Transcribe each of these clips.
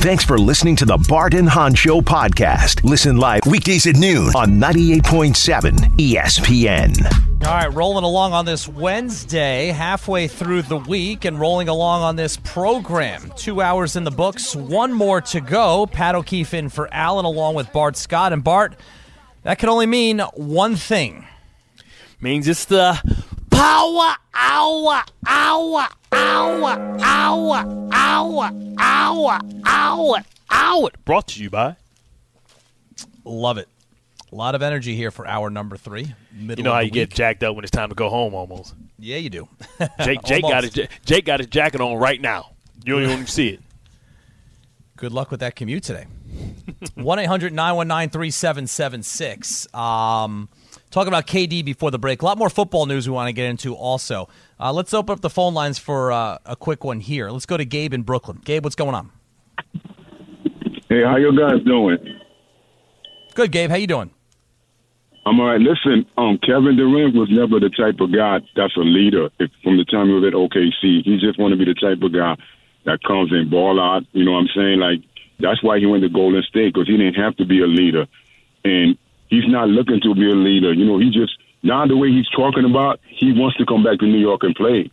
Thanks for listening to the Bart and Hahn Show podcast. Listen live weekdays at noon on 98.7 ESPN. All right, rolling along on this Wednesday, halfway through the week, and rolling along on this program. Two hours in the books, one more to go. Pat O'Keefe in for Allen, along with Bart Scott. And Bart, that can only mean one thing. Means it's the power hour, hour, hour, hour, hour, hour, hour, hour. Brought to you by. Love it. A lot of energy here for hour number three. Middle You know how you get jacked up when it's time to go home almost. Yeah, you do. Jake Jake got his Jake got his jacket on right now. You don't even see it. Good luck with that commute today. 1 800 919 3776. Um, Talking about KD before the break. A lot more football news we want to get into also. Uh, let's open up the phone lines for uh, a quick one here. Let's go to Gabe in Brooklyn. Gabe, what's going on? Hey, how you guys doing? Good, Gabe. How you doing? I'm all right. Listen, um, Kevin Durant was never the type of guy that's a leader. If, from the time he was at OKC, he just wanted to be the type of guy that comes and ball out. You know what I'm saying? Like that's why he went to Golden State because he didn't have to be a leader, and he's not looking to be a leader. You know, he just now the way he's talking about, he wants to come back to New York and play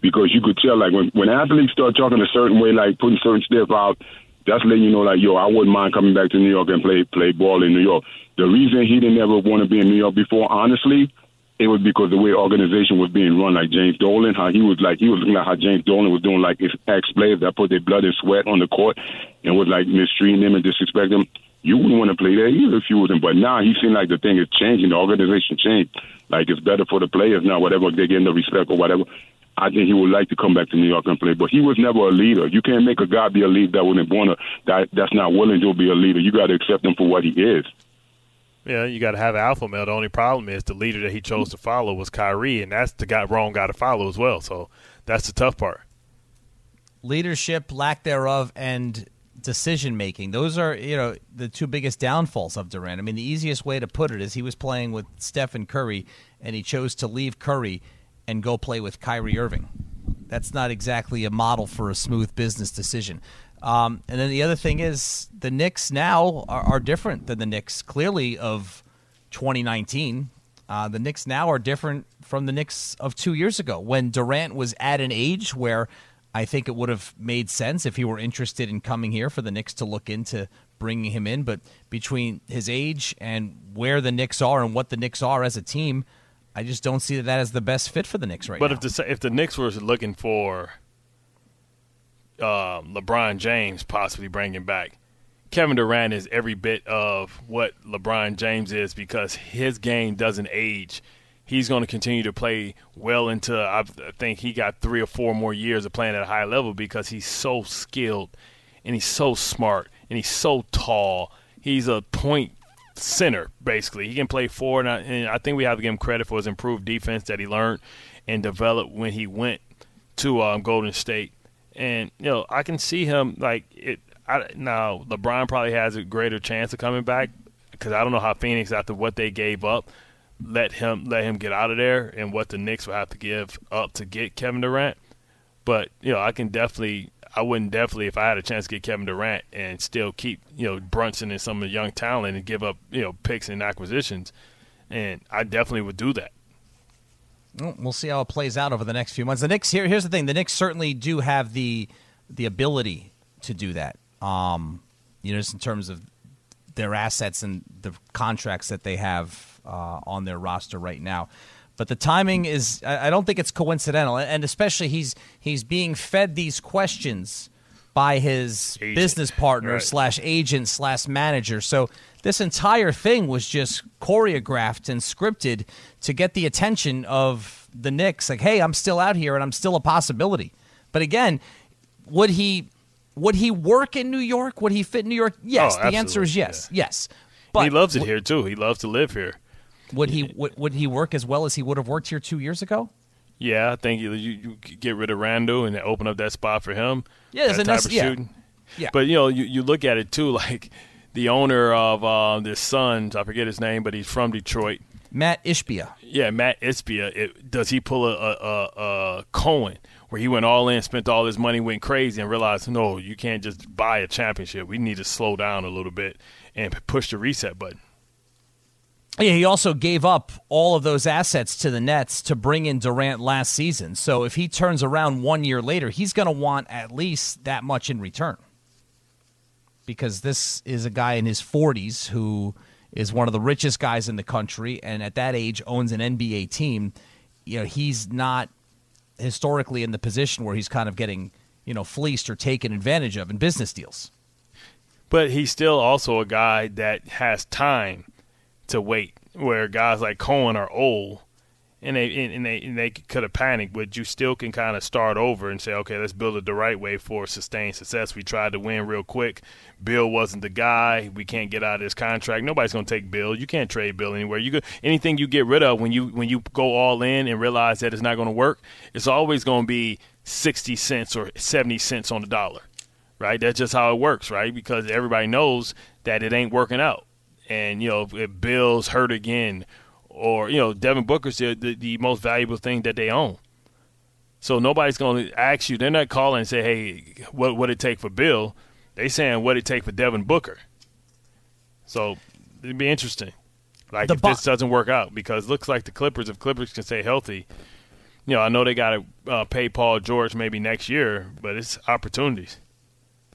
because you could tell like when when athletes start talking a certain way, like putting certain stuff out, that's letting you know like yo, I wouldn't mind coming back to New York and play play ball in New York. The reason he didn't ever want to be in New York before, honestly, it was because the way organization was being run, like James Dolan, how he was like he was looking at how James Dolan was doing like his ex players that put their blood and sweat on the court and was like mistreating them and disrespecting them. You wouldn't want to play there either if you wasn't. But now he seemed like the thing is changing. The organization changed. Like it's better for the players now. Whatever they're get the respect or whatever. I think he would like to come back to New York and play. But he was never a leader. You can't make a guy be a leader that wasn't born a, that that's not willing to be a leader. You got to accept him for what he is. Yeah, you got to have alpha male. The only problem is the leader that he chose to follow was Kyrie, and that's the guy wrong guy to follow as well. So that's the tough part. Leadership, lack thereof, and decision making. Those are, you know, the two biggest downfalls of Durant. I mean, the easiest way to put it is he was playing with Stephen Curry and he chose to leave Curry and go play with Kyrie Irving. That's not exactly a model for a smooth business decision. Um, and then the other thing is the Knicks now are, are different than the Knicks clearly of 2019. Uh, the Knicks now are different from the Knicks of two years ago when Durant was at an age where I think it would have made sense if he were interested in coming here for the Knicks to look into bringing him in. But between his age and where the Knicks are and what the Knicks are as a team, I just don't see that as the best fit for the Knicks right But now. But if the if the Knicks were looking for um, LeBron James possibly bringing back, Kevin Durant is every bit of what LeBron James is because his game doesn't age. He's going to continue to play well into. I think he got three or four more years of playing at a high level because he's so skilled and he's so smart and he's so tall. He's a point center basically. He can play four, and I, and I think we have to give him credit for his improved defense that he learned and developed when he went to um, Golden State. And you know, I can see him like it. I, now, LeBron probably has a greater chance of coming back because I don't know how Phoenix, after what they gave up, let him let him get out of there, and what the Knicks will have to give up to get Kevin Durant. But you know, I can definitely, I wouldn't definitely if I had a chance to get Kevin Durant and still keep you know Brunson and some of the young talent and give up you know picks and acquisitions, and I definitely would do that. Well, we'll see how it plays out over the next few months. The Knicks here. Here's the thing: the Knicks certainly do have the the ability to do that. Um, you know, just in terms of their assets and the contracts that they have uh, on their roster right now. But the timing is I I don't think it's coincidental, and especially he's he's being fed these questions by his Agent. business partner Right. slash agent slash manager. So this entire thing was just choreographed and scripted to get the attention of the Knicks. Like, hey, I'm still out here and I'm still a possibility. But again, would he would he work in New York? Would he fit in New York? Yes. Oh, the answer is yes. Yes. And But he loves it w- here too. He loves to live here. Would he would, would he work as well as he would have worked here two years ago? Yeah, I think you, you, you get rid of Randall and open up that spot for him. Yeah, there's that a type of yeah. shooting. Yeah. But you know, you, you look at it too, like the owner of uh, this Suns, I forget his name, but he's from Detroit. Matt Ishbia. Yeah, Matt Ishbia. It, does he pull a, a, a, a Cohen where he went all in, spent all his money, went crazy, and realized, no, you can't just buy a championship. We need to slow down a little bit and push the reset button. Yeah, he also gave up all of those assets to the Nets to bring in Durant last season. So if he turns around one year later, he's going to want at least that much in return. Because this is a guy in his 40s who is one of the richest guys in the country and at that age owns an NBA team. You know, he's not historically in the position where he's kind of getting, you know, fleeced or taken advantage of in business deals. But he's still also a guy that has time to wait, where guys like Cohen are old and they and they and they could have panicked, but you still can kind of start over and say, okay, let's build it the right way for sustained success. We tried to win real quick. Beal wasn't the guy. We can't get out of this contract. Nobody's going to take Beal. You can't trade Beal anywhere. You go, anything you get rid of when you when you go all in and realize that it's not going to work, it's always going to be sixty cents or seventy cents on the dollar, right? That's just how it works, right? Because everybody knows that it ain't working out, and you know if Beal's hurt again or you know Devin Booker's the, the, the most valuable thing that they own. So nobody's going to ask you. They're not calling and say, "Hey, what would it take for Beal?" They saying what it take for Devin Booker. So it'd be interesting. Like The if bo- this doesn't work out, because it looks like the Clippers, if Clippers can stay healthy, you know, I know they got to uh, pay Paul George maybe next year, but it's opportunities.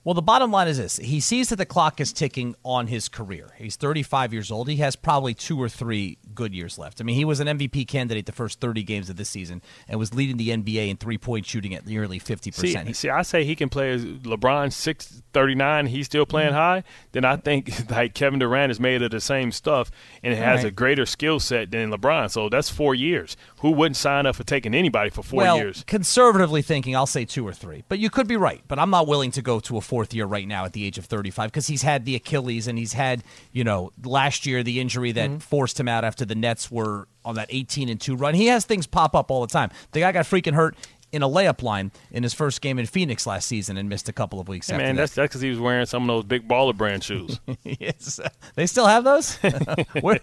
Well, the bottom line is this he sees that the clock is ticking on his career. He's 35 years old. He has probably two or three good years left. I mean, he was an MVP candidate the first 30 games of this season and was leading the NBA in three point shooting at nearly 50%. See, He- see, I say he can play as LeBron six thirty nine. He's still playing Mm-hmm. high. Then I think like Kevin Durant is made of the same stuff and has Right. a greater skill set than LeBron. So that's four years. Who wouldn't sign up for taking anybody for four well, years? conservatively thinking, I'll say two or three. But you could be right. But I'm not willing to go to a fourth year right now at the age of 35 because he's had the Achilles and he's had, you know, last year the injury that Mm-hmm. forced him out after the Nets were on that 18 and 2 run. He has things pop up all the time. The guy got freaking hurt in a layup line in his first game in Phoenix last season and missed a couple of weeks Hey, after man, that. that's that's because he was wearing some of those big baller brand shoes. yes. They still have those? Where,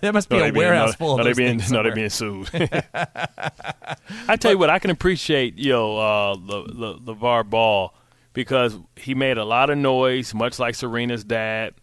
there must be No, a they being- warehouse no, full of no, those being, no, they somewhere. being sued. I tell you what, I can appreciate you know uh, Le, Le, LaVar Ball because he made a lot of noise, much like Serena's dad.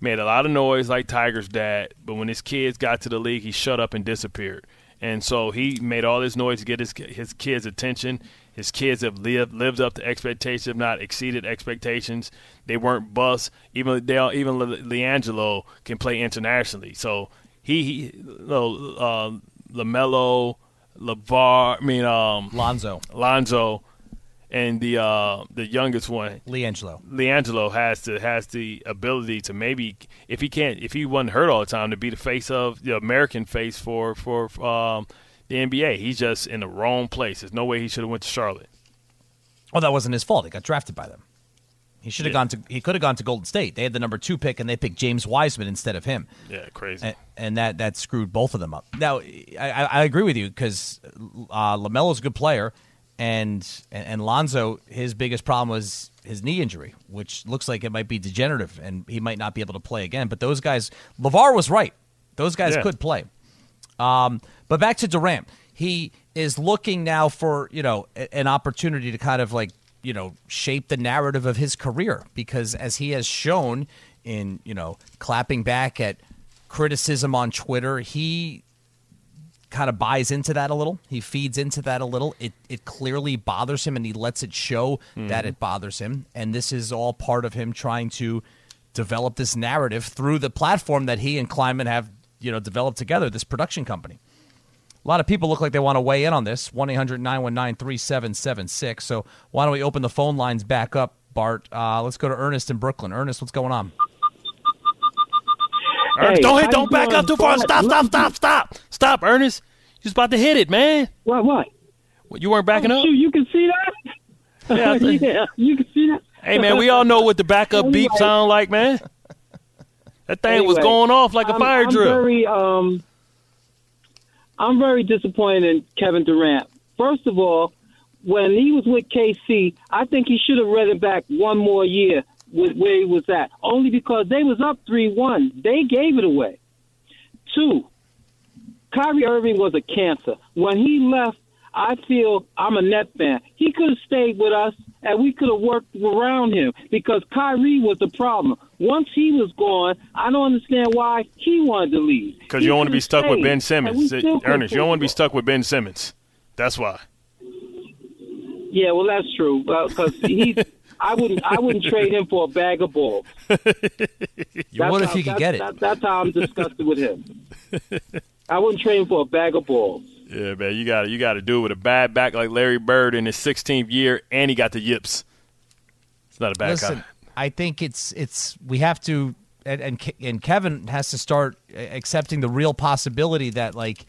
Made a lot of noise like Tiger's dad, but when his kids got to the league, he shut up and disappeared. And so he made all this noise to get his his kids' attention. His kids have lived lived up to expectations, if not exceeded expectations. They weren't bust. Even they even Le- LiAngelo can play internationally. So he, he uh, LaMelo, LaVar, I mean um, Lonzo, Lonzo, and the uh, the youngest one, LiAngelo. LiAngelo has to has the ability to maybe if he can't if he wasn't hurt all the time to be the face of the American face for for um, the NBA. He's just in the wrong place. There's no way he should have went to Charlotte. Well, that wasn't his fault. He got drafted by them. He should have Yeah. gone to. He could have gone to Golden State. They had the number two pick, and they picked James Wiseman instead of him, Yeah, crazy. and, and that that screwed both of them up. Now, I, I agree with you because uh, LaMelo's a good player, and, and Lonzo, his biggest problem was his knee injury, which looks like it might be degenerative, and he might not be able to play again. But those guys, LaVar was right. Those guys Yeah. could play. Um, but back to Durant, he is looking now for you know an opportunity to kind of like you know shape the narrative of his career because as he has shown in you know clapping back at criticism on Twitter, he kind of buys into that a little. He feeds into that a little. It it clearly bothers him, and he lets it show that it bothers him. And this is all part of him trying to develop this narrative through the platform that he and Kleiman have you know developed together. This production company. A lot of people look like they want to weigh in on this. 1 800 919 3776. So why don't we open the phone lines back up, Bart? Uh, let's go to Ernest in Brooklyn. Ernest, what's going on? Ernest, Hey, don't hit, don't back up too far. Stop, stop, stop, stop, stop, Ernest. You was about to hit it, man. What? What? You weren't backing oh, up. Shoot, you can see that? Yeah, think- yeah, you can see that. Hey, man, we all know what the backup beep Anyway. sound like, man. That thing was going off like a I'm- fire I'm drill. Very, um, I'm very disappointed in Kevin Durant. First of all, when he was with KC, I think he should have read it back one more year with where he was at. Only because they was up three one, they gave it away. Two, Kyrie Irving was a cancer. When he left, I feel I'm a net fan. He could have stayed with us and we could have worked around him because Kyrie was the problem. Once he was gone, I don't understand why he wanted to leave. Because you don't want to be stuck with Ben Simmons. still Ernest, you don't want to be stuck with Ben Simmons. That's why. Yeah, well, that's true. Because he, I wouldn't, I wouldn't trade him for a bag of balls. You That's would if how- you could get it. that- that's how I'm disgusted with him. I wouldn't trade him for a bag of balls. Yeah, man, you got to you got to do it with a bad back like Larry Bird in his 16th year, and he got the yips. It's not a bad Listen, guy. I think it's it's we have to and, and and Kevin has to start uh, accepting the real possibility that like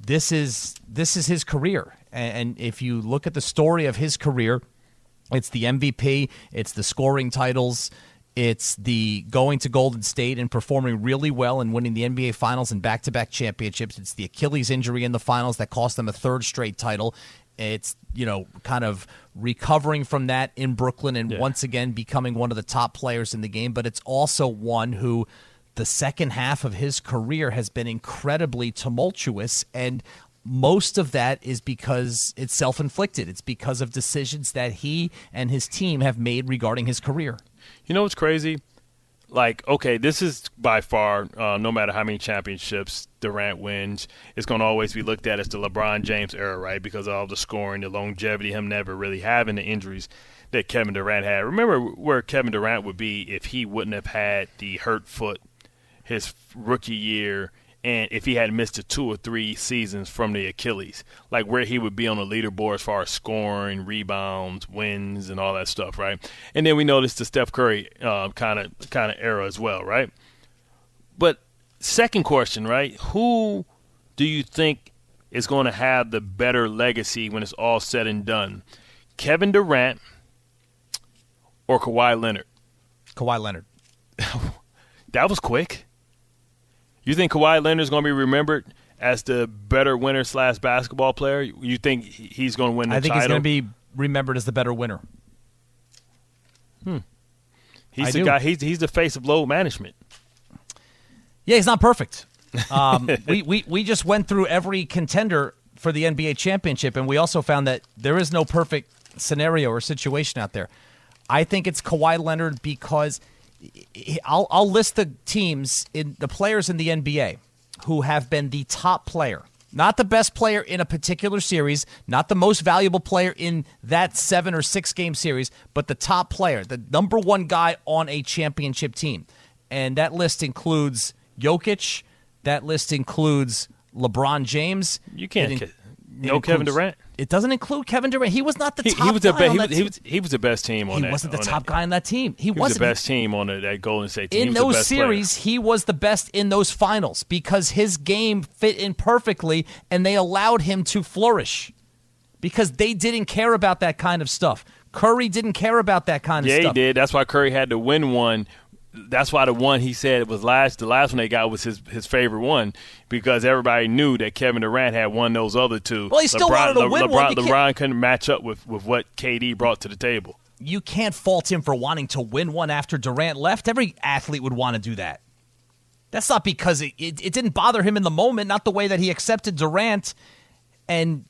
this is this is his career, and, and if you look at the story of his career, it's the MVP, it's the scoring titles, it's the going to Golden State and performing really well and winning the NBA Finals and back-to-back championships. It's the Achilles injury in the finals that cost them a third straight title. It's you know kind of recovering from that in Brooklyn and once again becoming one of the top players in the game. But it's also one who the second half of his career has been incredibly tumultuous and most of that is because it's self-inflicted. It's because of decisions that he and his team have made regarding his career. You know what's crazy? Like, okay, this is by far, uh, no matter how many championships Durant wins, it's going to always be looked at as the LeBron James era, right? Because of all the scoring, the longevity, him never really having the injuries that Kevin Durant had. Remember where Kevin Durant would be if he wouldn't have had the hurt foot his rookie year and if he had missed the two or three seasons from the Achilles, like where he would be on the leaderboard as far as scoring, rebounds, wins, and all that stuff, right? And then we noticed the Steph Curry kind of kind of era as well, right? But second question, right? Who do you think is going to have the better legacy when it's all said and done? Kevin Durant or Kawhi Leonard? Kawhi Leonard. That was quick. You think Kawhi Leonard is going to be remembered as the better winner slash basketball player? You think he's going to win the I think title? he's going to be remembered as the better winner. He's I the do. guy. He's he's the face of load management. Yeah, he's not perfect. Um, we, we, we just went through every contender for the NBA championship, and we also found that there is no perfect scenario or situation out there. I think it's Kawhi Leonard because I'll, I'll list the teams in the players in the NBA who have been the top player, not the best player in a particular series, not the most valuable player in that seven or six game series, but the top player, the number one guy on a championship team. And that list includes Jokic. That list includes LeBron James. You can't It no Kevin Durant? It doesn't include Kevin Durant. He was not the He, top he was the guy best. He was, he was he was the best team on He that. wasn't the top that. guy on that team. He, He was the best team on that Golden State team. In those best player. series, he was the best in those finals because his game fit in perfectly and they allowed him to flourish because they didn't care about that kind of stuff. Curry didn't care about that kind of Yeah, he stuff. did. That's why Curry had to win one. That's why the one he said was last. The last one they got was his his favorite one because everybody knew that Kevin Durant had won those other two. Well, he still wanted to Le- win LeBron, one. LeBron couldn't match up with, with what KD brought to the table. You can't fault him for wanting to win one after Durant left. Every athlete would want to do that. That's not because it, it, it didn't bother him in the moment, not the way that he accepted Durant and,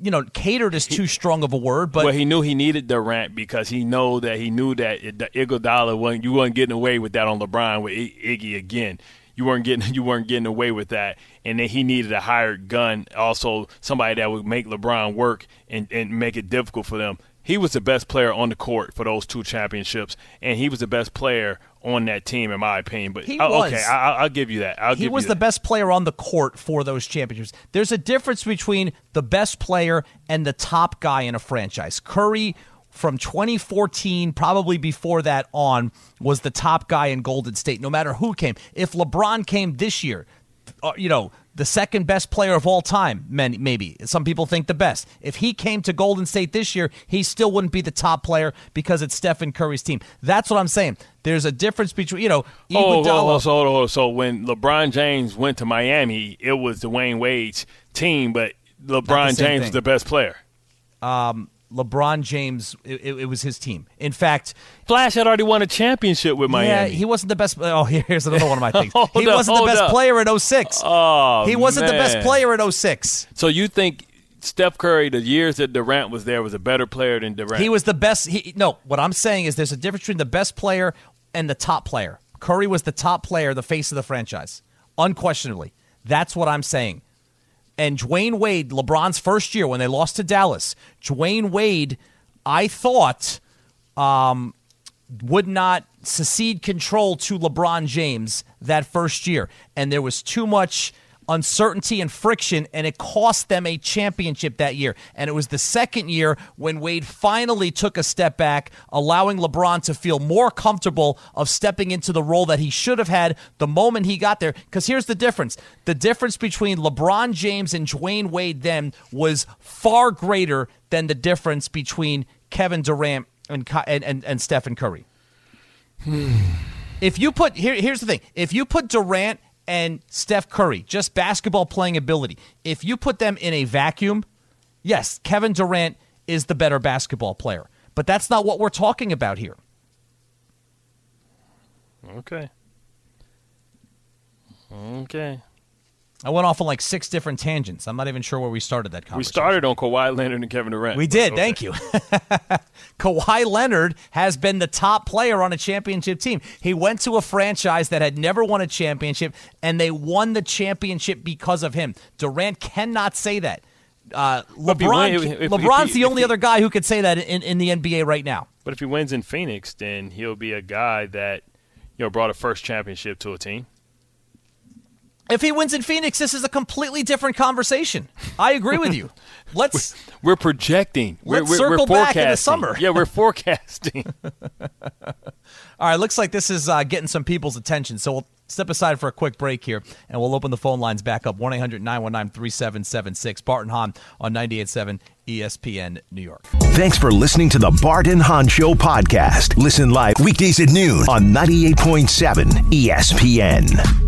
you know, catered is too strong of a word, but well, he knew he needed Durant because he know that he knew that it, the Iguodala wasn't you weren't getting away with that on LeBron with I- Iggy again. You weren't getting you weren't getting away with that, and then he needed a hired gun, also somebody that would make LeBron work and, and make it difficult for them. He was the best player on the court for those two championships, and he was the best player on that team, in my opinion. But He was. okay, I, I'll- I'll give you that. I'll he was the best player on the court for those championships. There's a difference between the best player and the top guy in a franchise. Curry from 2014, probably before that on, was the top guy in Golden State, no matter who came. If LeBron came this year, uh, you know, the second best player of all time, many, maybe. Some people think the best. If he came to Golden State this year, he still wouldn't be the top player because it's Stephen Curry's team. That's what I'm saying. There's a difference between, you know, Oh, oh Iguodala- oh, so, so, so when LeBron James went to Miami, it was Dwyane Wade's team, but LeBron James thing. was the best player. Um, LeBron James, it, it, it was his team. In fact, Flash had already won a championship with Miami. yeah, he wasn't the best. Oh, here's another one of my things. He up, wasn't the best up. player in 06. oh, he wasn't the best player in 06. So you think Steph Curry, the years that Durant was there, was a better player than Durant. He was the best. He, no, what I'm saying is there's a difference between the best player and the top player. Curry was the top player, the face of the franchise, unquestionably. That's what I'm saying. And Dwyane Wade, LeBron's first year when they lost to Dallas, Dwyane Wade, I thought, um, would not secede control to LeBron James that first year. And there was too much uncertainty and friction, and it cost them a championship that year. And it was the second year when Wade finally took a step back, allowing LeBron to feel more comfortable of stepping into the role that he should have had the moment he got there. Because here's the difference the difference between LeBron James and Dwyane Wade then was far greater than the difference between Kevin Durant and, and, and, and Stephen Curry. Hmm. if you put here, here's the thing: if you put Durant and Steph Curry, just basketball playing ability, if you put them in a vacuum, yes, Kevin Durant is the better basketball player. But that's not what we're talking about here. Okay. Okay. I went off on like six different tangents. I'm not even sure where we started that conversation. We started on Kawhi Leonard and Kevin Durant. We did. Okay. Thank you. Kawhi Leonard has been the top player on a championship team. He went to a franchise that had never won a championship, and they won the championship because of him. Durant cannot say that. Uh, if LeBron, if- if LeBron's he- the only he- other guy who could say that in, in the NBA right now. But if he wins in Phoenix, then he'll be a guy that you know brought a first championship to a team. If he wins in Phoenix, this is a completely different conversation. I agree with you. Let's We're projecting. We're, Let's we're, circle we're back in the summer. Yeah, we're forecasting. All right, looks like this is uh, getting some people's attention. So we'll step aside for a quick break here, and we'll open the phone lines back up 1 800 919 3776. Bart and Hahn on 98.7 ESPN New York. Thanks for listening to the Bart and Hahn Show podcast. Listen live weekdays at noon on 98.7 ESPN.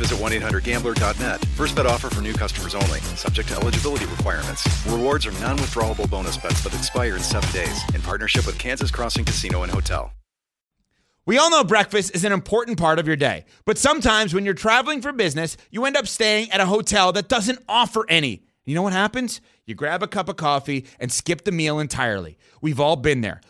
visit 1-800-GAMBLER.net. First bet offer for new customers only. Subject to eligibility requirements. Rewards are non-withdrawable bonus bets that expire in seven days. In partnership with Kansas Crossing Casino and Hotel. We all know breakfast is an important part of your day, but sometimes when you're traveling for business, you end up staying at a hotel that doesn't offer any. You know what happens? You grab a cup of coffee and skip the meal entirely. We've all been there.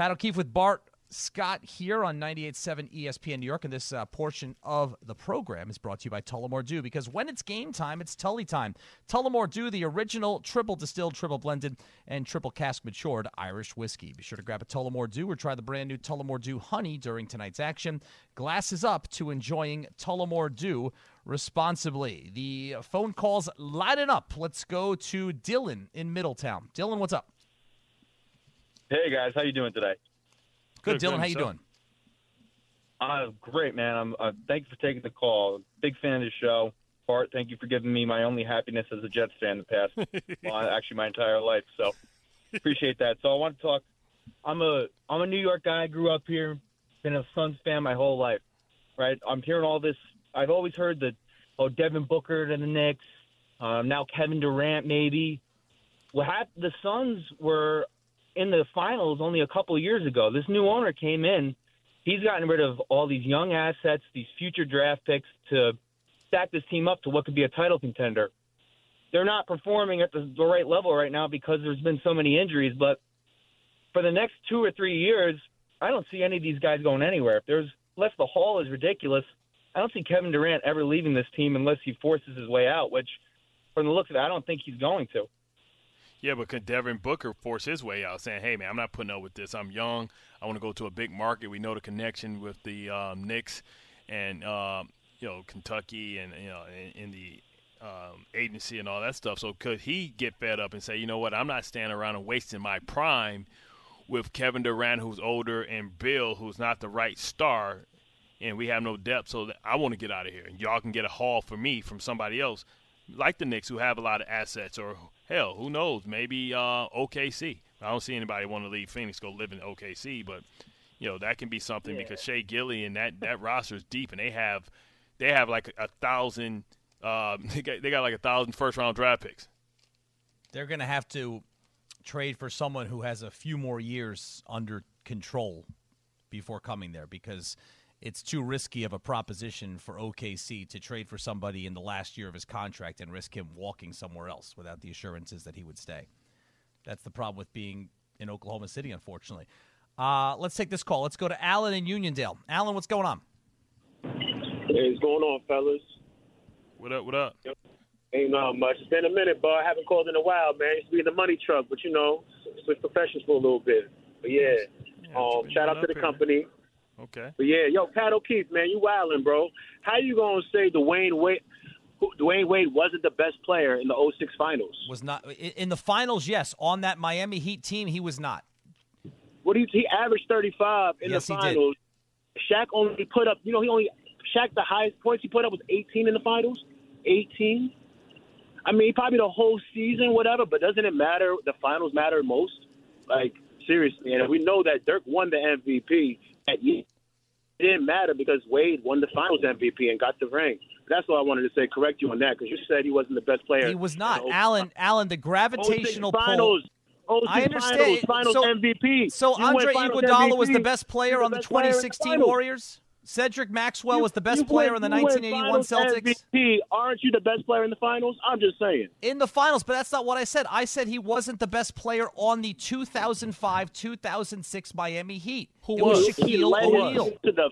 Pat O'Keefe with Bart Scott here on 98.7 ESPN New York, and this uh, portion of the program is brought to you by Tullamore Dew because when it's game time, it's Tully time. Tullamore Dew, the original triple distilled, triple blended, and triple cask matured Irish whiskey. Be sure to grab a Tullamore Dew or try the brand new Tullamore Dew Honey during tonight's action. Glasses up to enjoying Tullamore Dew responsibly. The phone calls lighting up. Let's go to Dylan in Middletown. Dylan, what's up? Hey guys, how you doing today? Good, Good, Dylan. good, How you so- doing? Uh, great, man. I'm. Uh, thank you for taking the call. Big fan of the show. Bart, thank you for giving me my only happiness as a Jets fan the past, well, actually my entire life. So appreciate that. So I want to talk. I'm a I'm a New York guy. Grew up here. Been a Suns fan my whole life. Right. I'm hearing all this. I've always heard that oh Devin Booker to the Knicks. Um, now Kevin Durant maybe. What happened? The Suns were in the finals only a couple years ago. This new owner came in. He's gotten rid of all these young assets, these future draft picks to stack this team up to what could be a title contender. They're not performing at the, the right level right now because there's been so many injuries. But for the next two or three years, I don't see any of these guys going anywhere. If there's left the hall is ridiculous. I don't see Kevin Durant ever leaving this team unless he forces his way out, which from the looks of it, I don't think he's going to. Yeah, but could Devin Booker force his way out, saying, "Hey, man, I'm not putting up with this. I'm young. I want to go to a big market. We know the connection with the um, Knicks and um, you know Kentucky and you know in, in the um, agency and all that stuff. So could he get fed up and say, you know what, I'm not standing around and wasting my prime with Kevin Durant, who's older, and Beal, who's not the right star, and we have no depth. So I want to get out of here, and y'all can get a haul for me from somebody else, like the Knicks, who have a lot of assets, or hell, who knows, maybe uh, OKC. I don't see anybody want to leave Phoenix, go live in OKC, but you know that can be something yeah. because Shai Gilly and that that roster is deep, and they have they have like a thousand. Uh, they got they got like a thousand first round draft picks. They're going to have to trade for someone who has a few more years under control before coming there because it's too risky of a proposition for OKC to trade for somebody in the last year of his contract and risk him walking somewhere else without the assurances that he would stay. That's the problem with being in Oklahoma City, unfortunately. Uh, let's take this call. Let's go to Alan in Uniondale. Alan, what's going on? Hey, what's going on, fellas? What up? What up? Yep. Ain't not much. It's been a minute, but I haven't called in a while, man. Used to be in the money truck, but you know, switch professions for a little bit. But yeah, yeah um, shout out to the here. Company. Okay. But yeah, yo, Pat O'Keefe, man, you wildin', bro. How you gonna say Dwyane Wade? Dwyane Wade wasn't the best player in the 06 finals. Was not in the finals. Yes, on that Miami Heat team, he was not. What do you? He averaged 35 in yes, the finals. Shaq only put up. You know, he only Shaq, the highest points he put up was 18 in the finals. 18. I mean, probably the whole season, whatever. But doesn't it matter? The finals matter most. Like seriously, and we know that Dirk won the MVP that year. It didn't matter because Wade won the Finals MVP and got the ring. That's what I wanted to say. Correct you on that because you said he wasn't the best player. He was not. Alan. Alan, the gravitational pull. I understand. Finals, finals so, MVP. So you Andre Iguodala was the best player on the 2016 Warriors. Cedric Maxwell you, was the best player in the 1981 Celtics. MVP. Aren't you the best player in the finals? I'm just saying. In the finals, but that's not what I said. I said he wasn't the best player on the 2005-2006 Miami Heat. Who it was? was Shaquille O'Neal. To the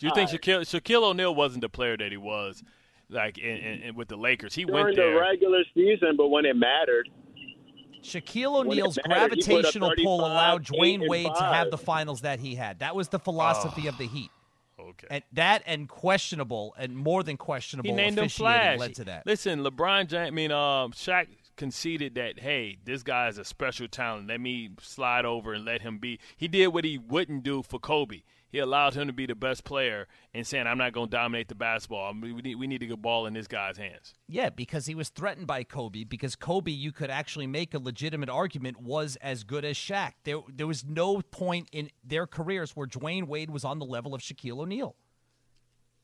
so you think Shaquille, Shaquille O'Neal wasn't the player that he was, like in, in, in, with the Lakers? He During went there the regular season, but when it mattered. Shaquille O'Neal's gravitational pull allowed Dwyane Wade to have the finals that he had. That was the philosophy oh. of the Heat. Okay. And that and questionable and more than questionable he named him Flash. led to that. Listen, LeBron James. I mean, um, Shaq conceded that hey, this guy is a special talent. Let me slide over and let him be. He did what he wouldn't do for Kobe. He allowed him to be the best player and saying, "I'm not going to dominate the basketball. we need we need to get ball in this guy's hands." Yeah, because he was threatened by Kobe. Because Kobe, you could actually make a legitimate argument, was as good as Shaq. There there was no point in their careers where Dwyane Wade was on the level of Shaquille O'Neal.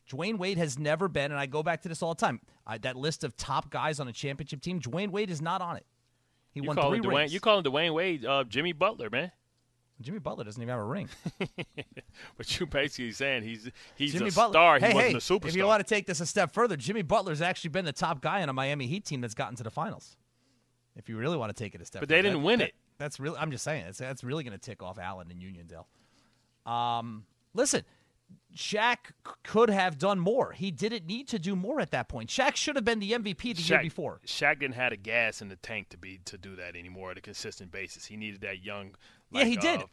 Dwyane Wade has never been, and I go back to this all the time. Uh, that list of top guys on a championship team, Dwyane Wade is not on it. He you won call three Dwyane, rings. You call him Dwyane Wade, uh, Jimmy Butler, man. Jimmy Butler doesn't even have a ring. but you're basically saying he's he's Jimmy a Butler. star. Hey, he wasn't hey, a superstar. If you want to take this a step further, Jimmy Butler's actually been the top guy on a Miami Heat team that's gotten to the finals. If you really want to take it a step, but they didn't that, win that, it. That's really. I'm just saying. That's, that's really going to tick off Allen and Uniondale. Um, listen, Shaq could have done more. He didn't need to do more at that point. Shaq should have been the MVP the Shaq, year before. Shaq didn't have the gas in the tank to be to do that anymore at a consistent basis. He needed that young. Like, yeah, he did. Uh,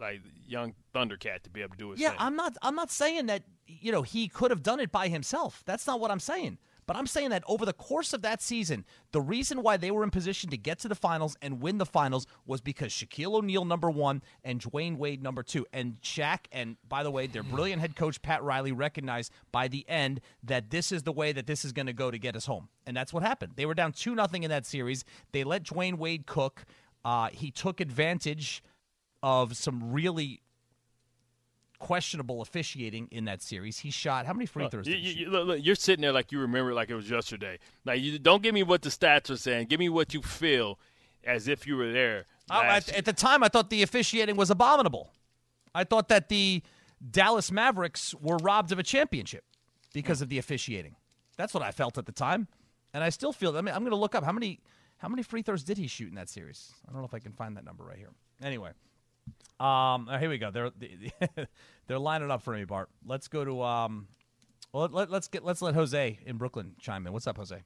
like young Thundercat to be able to do his yeah, thing. I'm not. I'm not saying that you know he could have done it by himself. That's not what I'm saying. But I'm saying that over the course of that season, the reason why they were in position to get to the finals and win the finals was because Shaquille O'Neal number one and Dwyane Wade number two, and Shaq and by the way, their brilliant head coach Pat Riley recognized by the end that this is the way that this is going to go to get us home, and that's what happened. They were down two nothing in that series. They let Dwyane Wade cook. Uh, he took advantage of some really questionable officiating in that series. He shot how many free throws? you, did he you, shoot? you- look, look, you're sitting there like you remember like it was yesterday. Like you don't give me what the stats are saying. Give me what you feel as if you were there. Last at, at the time, I thought the officiating was abominable. I thought that the Dallas Mavericks were robbed of a championship because of the officiating. That's what I felt at the time, and I still feel. I mean, I'm going to look up how many how many free throws did he shoot in that series. I don't know if I can find that number right here. Anyway, um, uh, here we go. They're they're lining up for me, Bart. Let's go to um, well, let, let's get let's let Jose in Brooklyn chime in. What's up, Jose?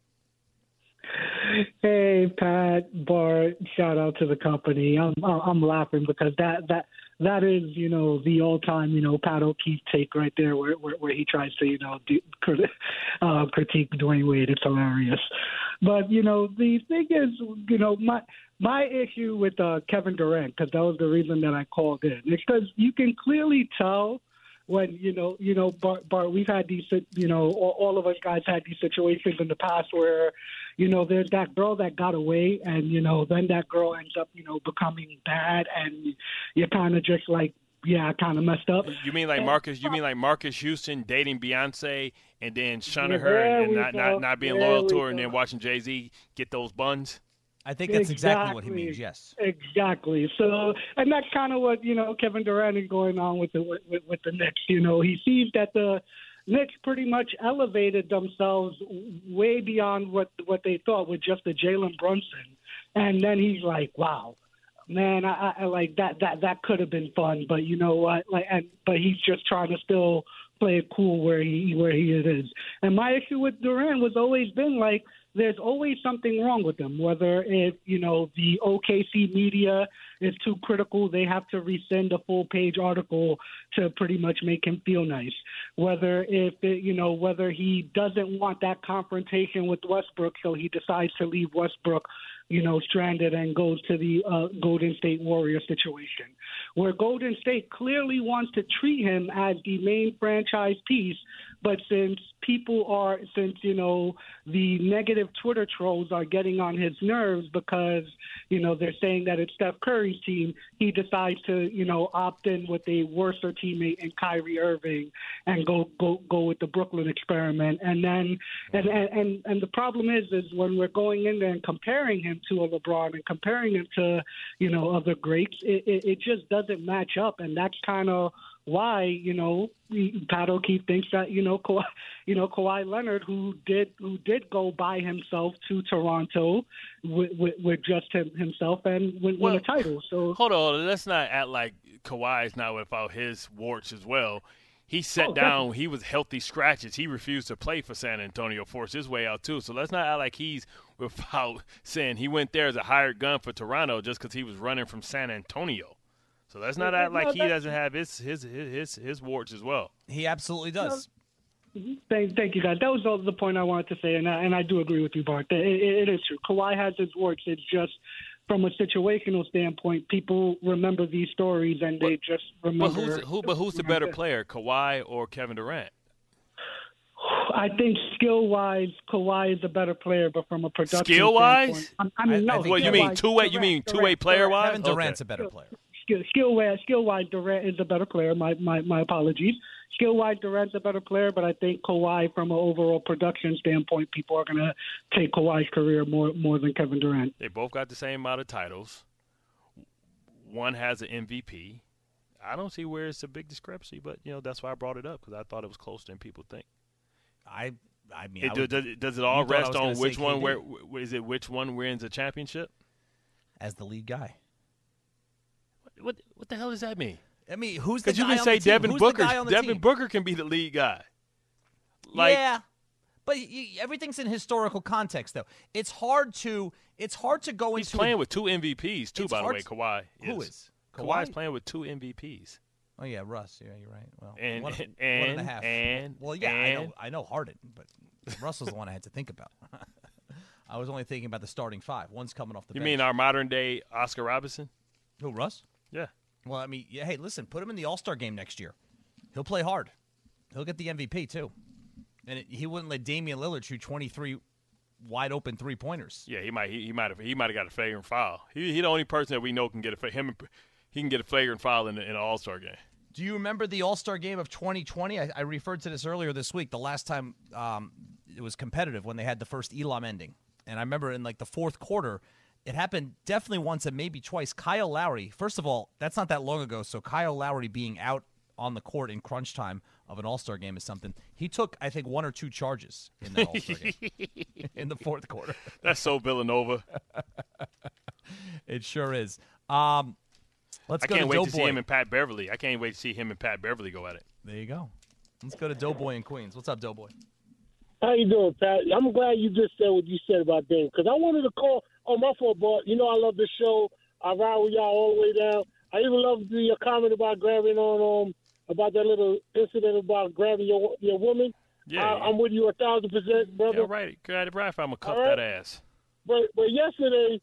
Hey, Pat, Bart, shout out to the company. I'm I'm laughing because that that that is you know the all time you know Pat O'Keefe take right there where where, where he tries to you know do, uh, critique Dwyane Wade. It's hilarious. But you know the thing is you know my my issue with uh, Kevin Durant because that was the reason that I called in. It's because you can clearly tell when you know, you know, Bart, Bart, we've had these, you know, all, all of us guys had these situations in the past where, you know, there's that girl that got away, and you know, then that girl ends up, you know, becoming bad, and you're kind of just like, yeah, I kind of messed up. You mean like Marques? You mean like Marques Houston dating Beyonce and then shunning Yeah, her there and not, not not being There loyal to we her and then watching Jay Z get those buns? I think that's exactly, what he means. Yes. Exactly. So, and that's kind of what you know Kevin Durant is going on with the with, with the Knicks. You know, he sees that the Knicks pretty much elevated themselves way beyond what what they thought with just the Jalen Brunson, and then he's like, "Wow, man, I, I like that that that could have been fun, but you know what? Like, and but he's just trying to still play it cool where he where he is. And my issue with Durant was always been like there's always something wrong with them. Whether if you know the OKC media is too critical, they have to resend a full page article to pretty much make him feel nice. Whether if it, you know whether he doesn't want that confrontation with Westbrook, so he decides to leave Westbrook you know, stranded and goes to the uh, Golden State Warrior situation, where Golden State clearly wants to treat him as the main franchise piece. But since people are, since, you know, the negative Twitter trolls are getting on his nerves because, you know, they're saying that it's Steph Curry's team, he decides to, you know, opt in with a worser teammate in Kyrie Irving and go go go with the Brooklyn experiment. And then and and, and the problem is is when we're going in there and comparing him to a LeBron and comparing him to you know other greats, it it, it just doesn't match up, and that's kind of why you know Pat O'Keefe thinks that you know Kawhi, you know Kawhi Leonard who did who did go by himself to Toronto with, with, with just him, himself and win, win a title. So Hold on, let's not act like Kawhi's not without his warts as well. He sat Oh, down. definitely. He was healthy scratches. He refused to play for San Antonio. Forced his way out too. So let's not act like he's without saying he went there as a hired gun for Toronto just because he was running from San Antonio. So let's not Yeah, act like no, he doesn't have his his his his, his warts as well. He absolutely does. Thank, thank you, guys. That was all the point I wanted to say, and I, and I do agree with you, Bart. It, it, it is true. Kawhi has his warts. It's just from a situational standpoint, people remember these stories and they just But remember. who's who? But who's the better player, Kawhi or Kevin Durant? I think skill wise, Kawhi is a better player, but from a production Skill-wise? I, I mean, no. What you mean two way? You mean two way player wise? Kevin Durant's a better player. skill skill wise skill wise Durant is a better player. My my my apologies. Skill wise Durant's a better player, but I think Kawhi from an overall production standpoint, people are gonna take Kawhi's career more more than Kevin Durant. They both got the same amount of titles. One has an MVP. I don't see where it's a big discrepancy, but you know that's why I brought it up because I thought it was closer than people think. I I mean, It, I would- does, it- does it all You thought I rest on which one? Where it? Which one wins a championship? as the lead guy. What what the hell does that mean? I mean, who's the Because you can on say the? Devin Booker. the Devin team? Booker can be the lead guy. Like yeah, but everything's in historical context, though. It's hard to it's hard to go he's into He's playing with two MVPs too. By the way, to- Kawhi. Who is. is? Kawhi's Kawhi? playing with two MVPs. Oh yeah, Russ. Yeah, you're right. Well, And- one, and- one and a half. and- well, yeah, I know and- I know Harden, but Russell's the one I had to think about. I was only thinking about the starting five. One's coming off the You bench. mean our modern day Oscar Robinson? Who, Russ? Yeah. Well, I mean, yeah, hey, listen, put him in the All Star game next year. He'll play hard. He'll get the MVP too, and it, he wouldn't let Damian Lillard shoot twenty three wide open three pointers. Yeah, he might he, might have he might have got a flagrant foul. He he the only person that we know can get a him he can get a flagrant foul in, in an All Star game. Do you remember the All Star game of 2020? I, I referred to this earlier this week. The last time um, it was competitive when they had the first Elam ending, and I remember in like the fourth quarter, it happened definitely once and maybe twice. Kyle Lowry. First of all, that's not that long ago. So Kyle Lowry being out on the court in crunch time of an All Star game is something. He took, I think, one or two charges in that All Star game in the fourth quarter. That's so Villanova. It sure is. Um, let's I go can't to wait Doughboy. to see him and Pat Beverley. I can't wait to see him and Pat Beverley go at it. there you go. Let's go to Doughboy in Queens. What's up, Doughboy? How you doing, Pat? I'm glad you just said what you said about Dame because I wanted to call. Oh, my fault, but you know I love the show. I ride with y'all all the way down. I even love the uh, comment about grabbing on um about that little incident about grabbing your your woman. Yeah. I, I'm with you a thousand percent, brother. Yeah, right. Right, right. If I'm gonna cuff All right. that ass. But but yesterday,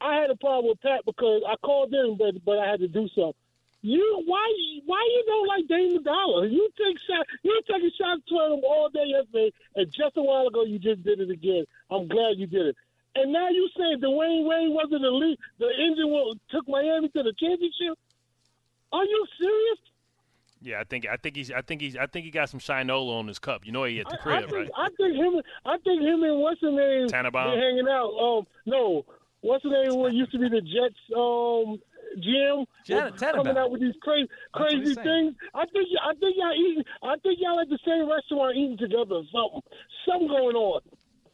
I had a problem with Pat because I called in, but but I had to do something. You why why you don't like Dame Dollar? You take shot you taking shots toward him all day yesterday, and just a while ago you just did it again. I'm glad you did it. And now you saying Dwyane Wade wasn't the lead, the engine took Miami to the championship? Are you serious? Yeah, I think I think he's I think he's I think he got some Shinola on his cup. You know he at the I, I crib, think, right? I think him. I think him and what's his name? Tannenbaum? Hanging out. Um, no, what's the name? What used to be the Jets? Um, GM. Jan- was Tannenbaum. coming out with these crazy, That's what he's crazy things. I think. I think y'all eating. I think y'all at the same restaurant eating together. Something. Something going on.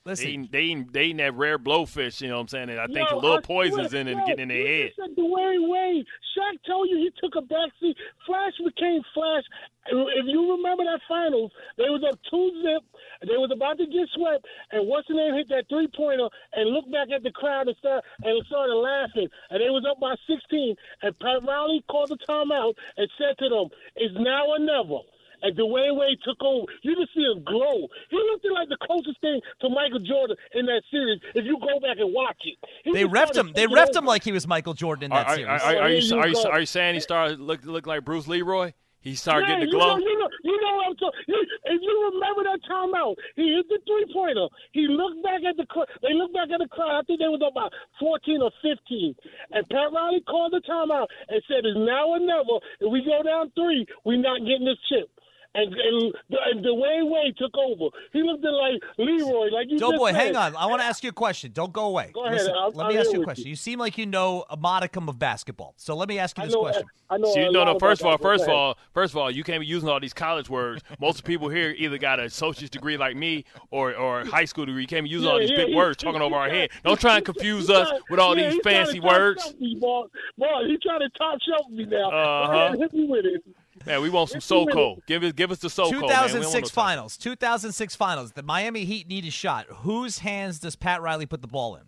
They Listen, eating, they eating, they eating that rare blowfish. You know what I'm saying? And I think Yo, a little poison's in it yo, getting in their head. Said Dwyane Wade. Shaq told you he took a backseat. Flash became Flash. If you remember that finals, they was up two zip. They was about to get swept, and what's the name hit that three pointer and looked back at the crowd and start and started laughing. And they was up by 16. And Pat Riley called the timeout and said to them, "It's now or never." And Dwyane Wade took over. You just see him glow. He looked like the closest thing to Michael Jordan in that series. If you go back and watch it, He they just refed him. They taking refed over. him like he was Michael Jordan in Are, that are, series. are, are, are you are you are you saying he started look look like Bruce Leroy? He started Yeah, getting the glow. you glow. know, you know, you know what I'm talking. You, if you remember that timeout, he hit the three pointer. He looked back at the crowd. They looked back at the crowd. I think they was about 14 or 15. And Pat Riley called the timeout and said, "It's now or never. If we go down three, we're not getting this chip." And, and, and Dwyane Wade took over. He looked at like Leroy, like you Doughboy, just hang on. I want to ask you a question. Don't go away. Go ahead. Listen, I'm- let I'm me ask you a question. you. You seem like you know a modicum of basketball. So let me ask you I this know, question. I know. See, a no, lot no. First of all, that, but first of all, first of all, you can't be using all these college words. Most people here either got a associate's degree like me or or a high school degree. You can't be using all these yeah, big he- words he- talking he over our try- head. Don't try and confuse us try- with all yeah, these he trying to fancy words. shelf me, boy. Boy, he trying to top shelf me now. Uh-huh. hit me with it. Man, we want some Listen SoCo. Give us give us the SoCo. man. We don't want 2006 no finals. 2006 finals. The Miami Heat need a shot. Whose hands does Pat Riley put the ball in?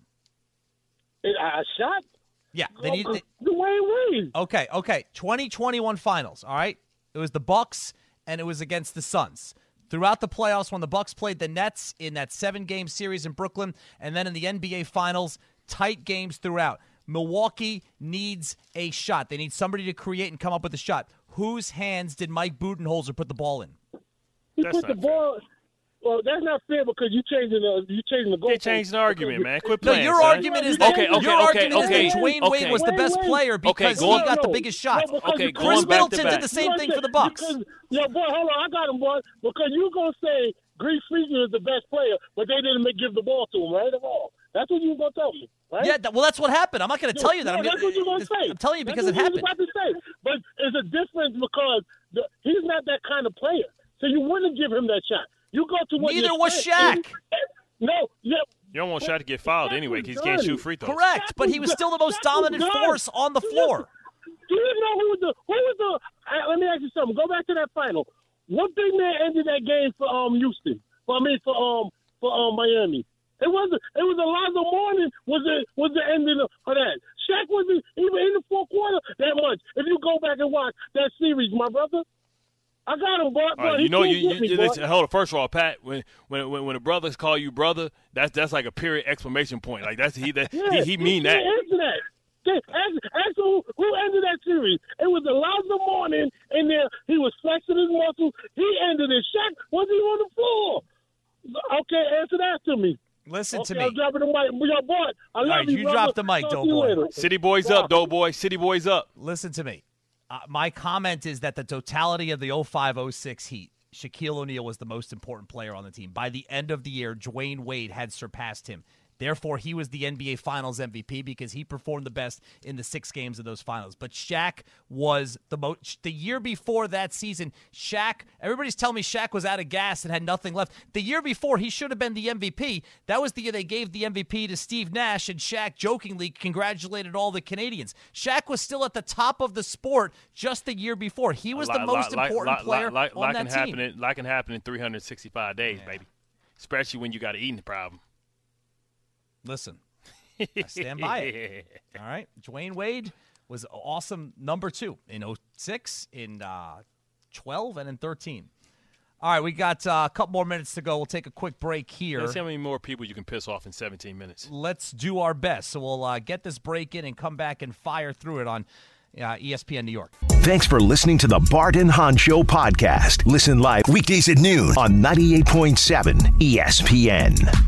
A a shot? Yeah, they need. Uh, they, Dwyane Wade. okay, okay. 2021 finals. All right. It was the Bucks and it was against the Suns. Throughout the playoffs, when the Bucks played the Nets in that seven-game series in Brooklyn, and then in the NBA Finals, tight games throughout. Milwaukee needs a shot. They need somebody to create and come up with a shot. Whose hands did Mike Budenholzer put the ball in? He That's put the fair. ball. Well, that's not fair because you changing the you changing the goal. They changed the argument, man. Quit No, playing. your son. argument is that Okay, okay, your okay, argument okay, is that Dwyane okay. Wade was the best player because going- he got the biggest no, shots. because Okay, you- going Khris back to Middleton back. did the same You thing for the understand? Bucks. Because, yeah, boy, hold on, I got him, boy. Because you gonna say Greek Freak is the best player, but they didn't make, give the ball to him, right? At all. That's what you were gonna tell me, right? Yeah, that, well, that's what happened. I'm not going to tell you that. Yeah, I'm, that's gonna, what you're gonna say. I'm telling you because that's it what you happened. about to say. But it's a difference because the, he's not that kind of player. So you wouldn't give him that shot. You go to what Neither was strength Shaq. is. No, yeah. You don't want Shaq to get fouled anyway because he can't shoot free throws. Correct, but he was still the most Shaq dominant force on the floor. Do you know who was the who was the? Uh, let me ask you something. Go back to that final. What big man ended that game for um Houston? For I mean for um for um Miami. It wasn't. It was Alonzo Mourning was the was the ending of, that. Shaq wasn't even in the fourth quarter that much. If you go back and watch that series, my brother. I got him, boy. All right, boy, you know, you, you, me, you boy. listen, hold on. First of all, Pat, when when when, when the brothers call you brother, that's that's like a period exclamation point. Like that's he that Yeah, he, he mean that. That. Ask, ask who, who ended that series. It was Alonzo Mourning in there. He was flexing his muscles. He ended it. Shaq wasn't even on the floor. Okay, answer that to me. Listen okay, to I'm me. dropping the mic. Your boy, I love All right, you, you brother. dropped the mic, Talk to you Doughboy. City boys up, doughboy. City boys up. Listen to me. Uh, my comment is that the totality of the 0506 Heat, Shaquille O'Neal was the most important player on the team. By the end of the year, Dwyane Wade had surpassed him. Therefore, he was the NBA Finals MVP because he performed the best in the six games of those finals. But Shaq was the most. The year before that season, Shaq. Everybody's telling me Shaq was out of gas and had nothing left. The year before, he should have been the MVP. That was the year they gave the MVP to Steve Nash, and Shaq jokingly congratulated all the Canadians. Shaq was still at the top of the sport just the year before. He was the most important player on that can team. happen in, can happen in 365 days, baby. Especially when you got an eating problem. Listen, I stand by it. All right. Dwyane Wade was awesome number two in 06, in uh, 12, and in 13. All right, we got uh, a couple more minutes to go. We'll take a quick break here. Let's see how many more people you can piss off in 17 minutes. Let's do our best. So we'll uh, get this break in and come back and fire through it on uh, ESPN New York. Thanks for listening to the Bart and Hahn Show podcast. Listen live weekdays at noon on 98.7 ESPN.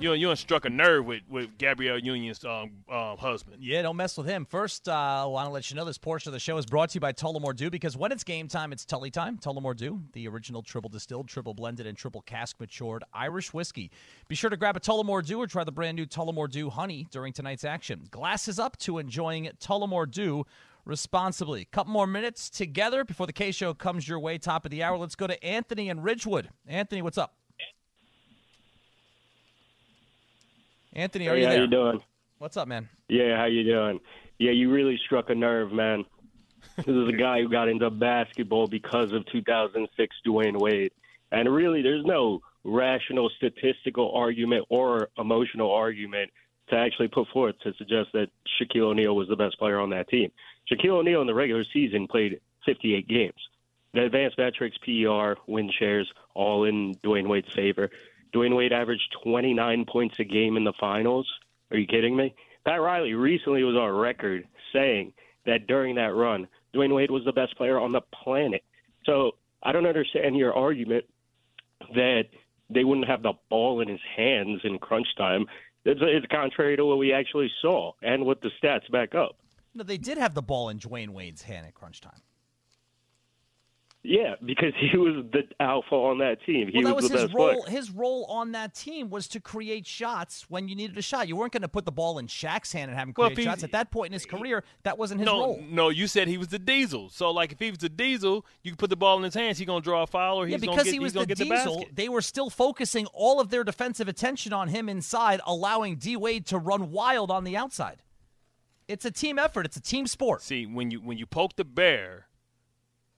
You you struck a nerve with, with Gabrielle Union's um, um, husband. Yeah, don't mess with him. First, uh, I want to let you know this portion of the show is brought to you by Tullamore Dew because when it's game time, it's Tully time. Tullamore Dew, the original triple distilled, triple blended, and triple cask matured Irish whiskey. Be sure to grab a Tullamore Dew or try the brand new Tullamore Dew Honey during tonight's action. Glasses up to enjoying Tullamore Dew responsibly. Couple more minutes together before the K show comes your way, top of the hour. Let's go to Anthony and Ridgewood. Anthony, what's up? Anthony, are hey, you how there? you doing? What's up, man? Yeah, how you doing? Yeah, you really struck a nerve, man. This is a guy who got into basketball because of 2006 Dwyane Wade, and really, there's no rational statistical argument or emotional argument to actually put forth to suggest that Shaquille O'Neal was the best player on that team. Shaquille O'Neal in the regular season played 58 games. The advanced metrics, PER, win shares, all in Dwyane Wade's favor. Dwyane Wade averaged 29 points a game in the finals. Are you kidding me? Pat Riley recently was on record saying that during that run, Dwyane Wade was the best player on the planet. So I don't understand your argument that they wouldn't have the ball in his hands in crunch time. It's, it's contrary to what we actually saw and what the stats back up. No, they did have the ball in Dwyane Wade's hand at crunch time. Yeah, because he was the alpha on that team. He well, that was, was the his best role. player. His role on that team was to create shots when you needed a shot. You weren't going to put the ball in Shaq's hand and have him create if he- shots. At that point in his career, that wasn't his no, role. no, you said he was the diesel. So, like, if he was the diesel, you can put the ball in his hands. He's gonna draw a foul, or he's Yeah, gonna because get, he was he's gonna the diesel, the they were still focusing all of their defensive attention on him inside, allowing D Wade to run wild on the outside. It's a team effort. It's a team sport. See, when you when you poke the bear,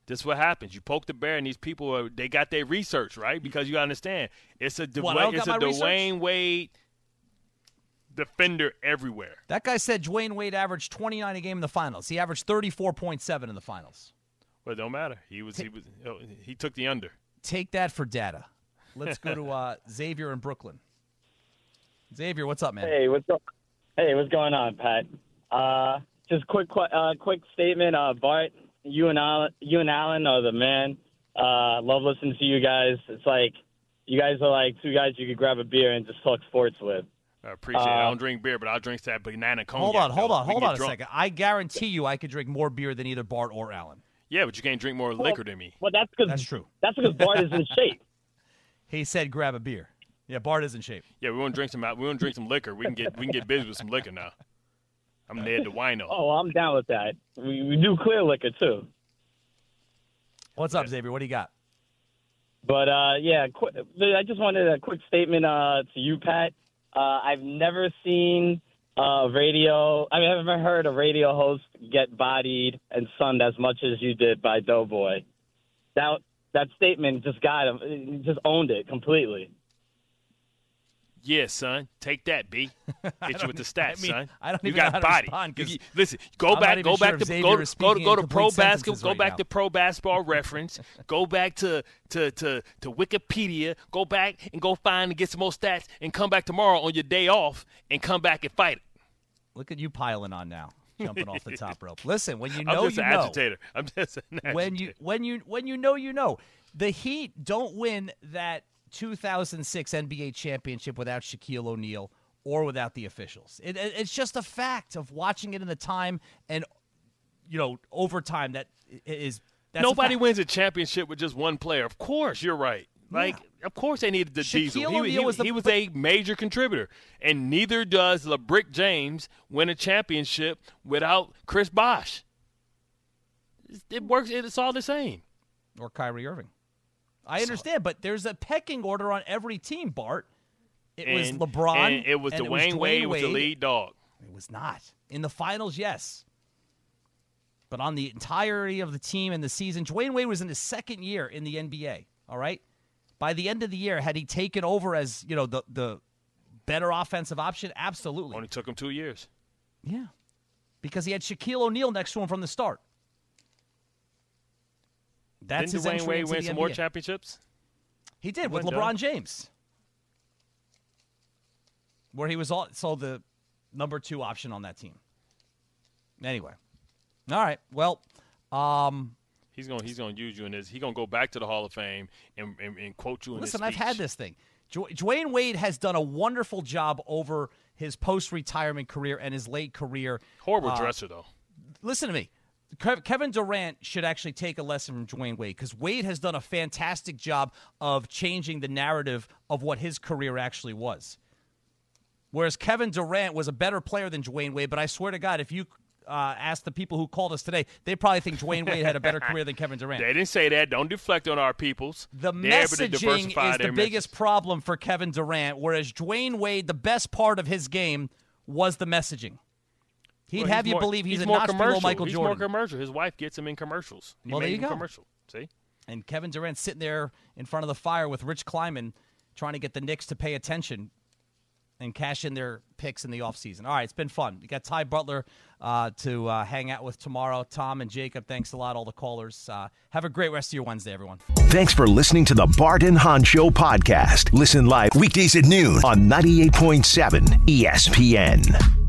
this is what happens. You poke the bear, and these people are they got their research right because you understand it's a What, I Dwyane, it's a got research? Dwyane Wade defender everywhere. That guy said Dwyane Wade averaged 29 a game in the finals. He averaged 34.7 in the finals. But it don't matter. He was he was he took the under. Take that for data. Let's go to uh, Xavier in Brooklyn. Xavier, what's up, man? Hey, what's go- Hey, what's going on, Pat? Uh, just quick, qu- uh, quick statement. Uh, Bart, you and Alan, you and Alan are the man. Uh, love listening to you guys. It's like you guys are like two guys you could grab a beer and just talk sports with. I appreciate it. I Uh, don't drink beer, but I'll drink that banana cognac. Hold on, hold on, hold on a drunk. second. I guarantee you, I could drink more beer than either Bart or Alan. Yeah, but you can't drink more liquor than me. Well, that's because That's true. That's because Bart is in shape. He said, "Grab a beer." Yeah, Bart is in shape. Yeah, we want to drink some. We want to drink some liquor. We can get we can get busy with some liquor now. I'm Ned the wino. Oh, I'm down with that. We, we do clear liquor too. What's up, Xavier? What do you got? But uh, yeah, qu- I just wanted a quick statement uh, to you, Pat. Uh, I've never seen a radio. I mean, I've never heard a radio host get bodied and sunned as much as you did by Doughboy. That that statement just got him. Just owned it completely. Yeah, son. Take that, B. Hit you with the stats, I mean, son. I don't you even got know how to body. You- listen, go I'm back, go back if to go, go, speaking go to pro basketball. Go right back now. to pro basketball reference. go back to, to to to Wikipedia. Go back and go find and get some more stats, and come back tomorrow on your day off and come back and fight it. Look at you piling on now, jumping off the top rope. Listen, when you know, just you an know. agitator. I'm just an agitator. when you when you when you know you know the Heat don't win that 2006 NBA championship without Shaquille O'Neal or without the officials. It, it- it's just a fact of watching it in the time and you know overtime that that's a Nobody fact. wins a championship with just one player. Of course, you're right. Like, of course they needed the Shaquille diesel. He, O'Neal he- was the- he was a major contributor, and neither does LeBron James win a championship without Chris Bosh. It works. It's all the same. or Kyrie Irving. I understand, but there's a pecking order on every team, Bart. It was And- LeBron. and it was and Dwyane Wade was the lead dog. It was not in the finals. Yes, but on the entirety of the team and the season, Dwyane Wade was in his second year in the NBA. All right, by the end of the year, had he taken over as you know the the better offensive option? Absolutely. Only took him two years. Yeah, because he had Shaquille O'Neal next to him from the start. That's Didn't his Dwyane Wade win some more championships? He did with LeBron done. James, where he was all so the number two option on that team. Anyway, all right. Well, um, He's gonna he's gonna use you in this. He's gonna go back to the Hall of Fame and, and, and quote you in listen, I've had this thing. Dw- Dwyane Wade has done a wonderful job over his post-retirement career and his late career. Horrible Uh, dresser though. listen to me. Kev- Kevin Durant should actually take a lesson from Dwyane Wade because Wade has done a fantastic job of changing the narrative of what his career actually was. Whereas Kevin Durant was a better player than Dwyane Wade, but I swear to God, if you uh, ask the people who called us today, they probably think Dwyane Wade had a better career than Kevin Durant. They didn't say that. Don't deflect on our peoples. The They're messaging is the biggest problem for Kevin Durant, whereas Dwyane Wade, the best part of his game was the messaging. He'd Well, have you more- believe he's, a more notch commercial. Michael he's Jordan. more commercial. His wife gets him in commercials. He Well, there you go. Commercial. See, And Kevin Durant sitting there in front of the fire with Rich Kleiman trying to get the Knicks to pay attention and cash in their picks in the offseason. All right, it's been fun. We got Ty Butler uh, to uh, hang out with tomorrow. Tom and Jacob, thanks a lot, all the callers. Uh, have a great rest of your Wednesday, everyone. Thanks for listening to the Bart and Hahn Show podcast. Listen live weekdays at noon on 98.7 ESPN.